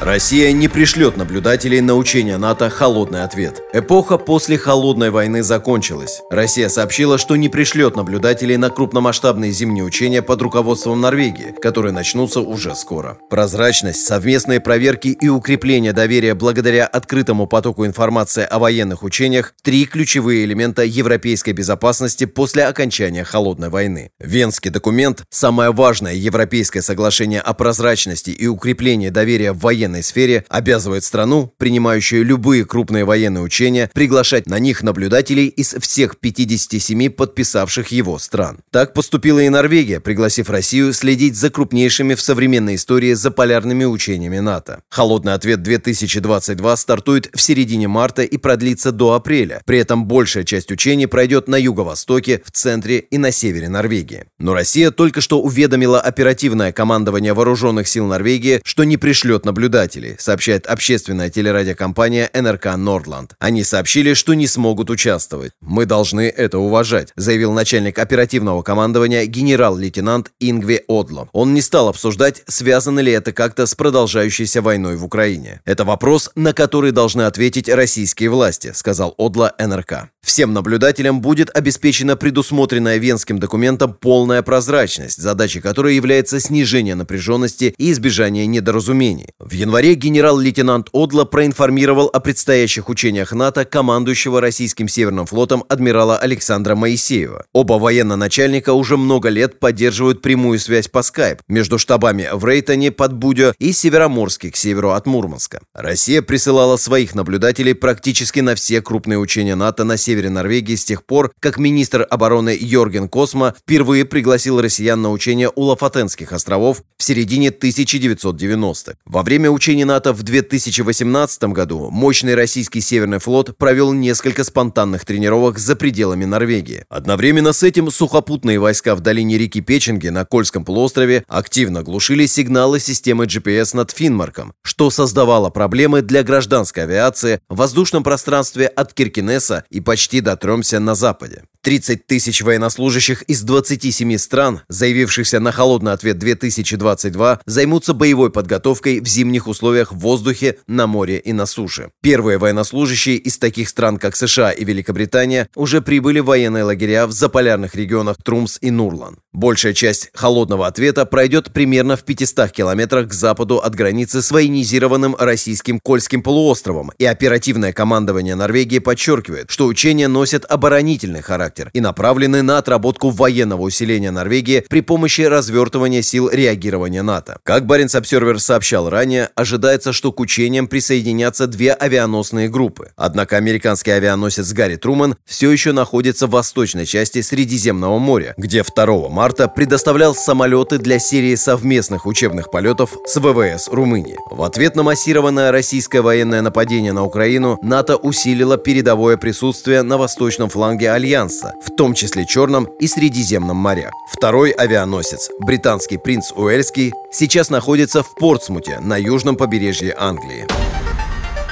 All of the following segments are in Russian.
Россия не пришлет наблюдателей на учения НАТО «Холодный ответ». Эпоха после «Холодной войны» закончилась. Россия сообщила, что не пришлет наблюдателей на крупномасштабные зимние учения под руководством Норвегии, которые начнутся уже скоро. Прозрачность, совместные проверки и укрепление доверия благодаря открытому потоку информации о военных учениях – три ключевые элемента европейской безопасности после окончания «Холодной войны». Венский документ – самое важное европейское соглашение о прозрачности и укреплении доверия в военной военной сфере обязывает страну, принимающую любые крупные военные учения, приглашать на них наблюдателей из всех 57 подписавших его стран. Так поступила и Норвегия, пригласив Россию следить за крупнейшими в современной истории заполярными учениями НАТО. Холодный ответ 2022 стартует в середине марта и продлится до апреля. При этом большая часть учений пройдет на юго-востоке, в центре и на севере Норвегии. Но Россия только что уведомила оперативное командование вооруженных сил Норвегии, что не пришлет наблюдателей наблюдателей, сообщает общественная телерадиокомпания НРК «Нордланд». Они сообщили, что не смогут участвовать. «Мы должны это уважать», заявил начальник оперативного командования генерал-лейтенант Ингви Одло. Он не стал обсуждать, связано ли это как-то с продолжающейся войной в Украине. «Это вопрос, на который должны ответить российские власти», сказал Одло НРК. Всем наблюдателям будет обеспечена предусмотренная Венским документом полная прозрачность, задачей которой является снижение напряженности и избежание недоразумений. В январе генерал-лейтенант Одло проинформировал о предстоящих учениях НАТО командующего российским Северным флотом адмирала Александра Моисеева. Оба военно-начальника уже много лет поддерживают прямую связь по скайп между штабами в Рейтоне под Будё и Североморске к северу от Мурманска. Россия присылала своих наблюдателей практически на все крупные учения НАТО на севере Норвегии с тех пор, как министр обороны Йорген Космо впервые пригласил россиян на учения у Лафатенских островов в середине 1990-х. Во время учений НАТО в 2018 году мощный российский Северный флот провел несколько спонтанных тренировок за пределами Норвегии. Одновременно с этим сухопутные войска в долине реки Печенги на Кольском полуострове активно глушили сигналы системы GPS над Финмарком, что создавало проблемы для гражданской авиации в воздушном пространстве от Киркинесса и почти почти дотремся на Западе. 30 тысяч военнослужащих из 27 стран, заявившихся на холодный ответ 2022, займутся боевой подготовкой в зимних условиях в воздухе, на море и на суше. Первые военнослужащие из таких стран, как США и Великобритания, уже прибыли в военные лагеря в заполярных регионах Трумс и Нурлан. Большая часть холодного ответа пройдет примерно в 500 километрах к западу от границы с военизированным российским Кольским полуостровом, и оперативное командование Норвегии подчеркивает, что учения носят оборонительный характер и направлены на отработку военного усиления Норвегии при помощи развертывания сил реагирования НАТО. Как Баренц Обсервер сообщал ранее, ожидается, что к учениям присоединятся две авианосные группы. Однако американский авианосец Гарри Труман все еще находится в восточной части Средиземного моря, где 2 марта предоставлял самолеты для серии совместных учебных полетов с ВВС Румынии. В ответ на массированное российское военное нападение на Украину НАТО усилило передовое присутствие на восточном фланге Альянса, в том числе Черном и Средиземном морях. Второй авианосец, британский принц Уэльский, сейчас находится в Портсмуте на южном побережье Англии.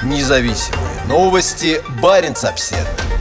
Независимые новости. Барин обседный.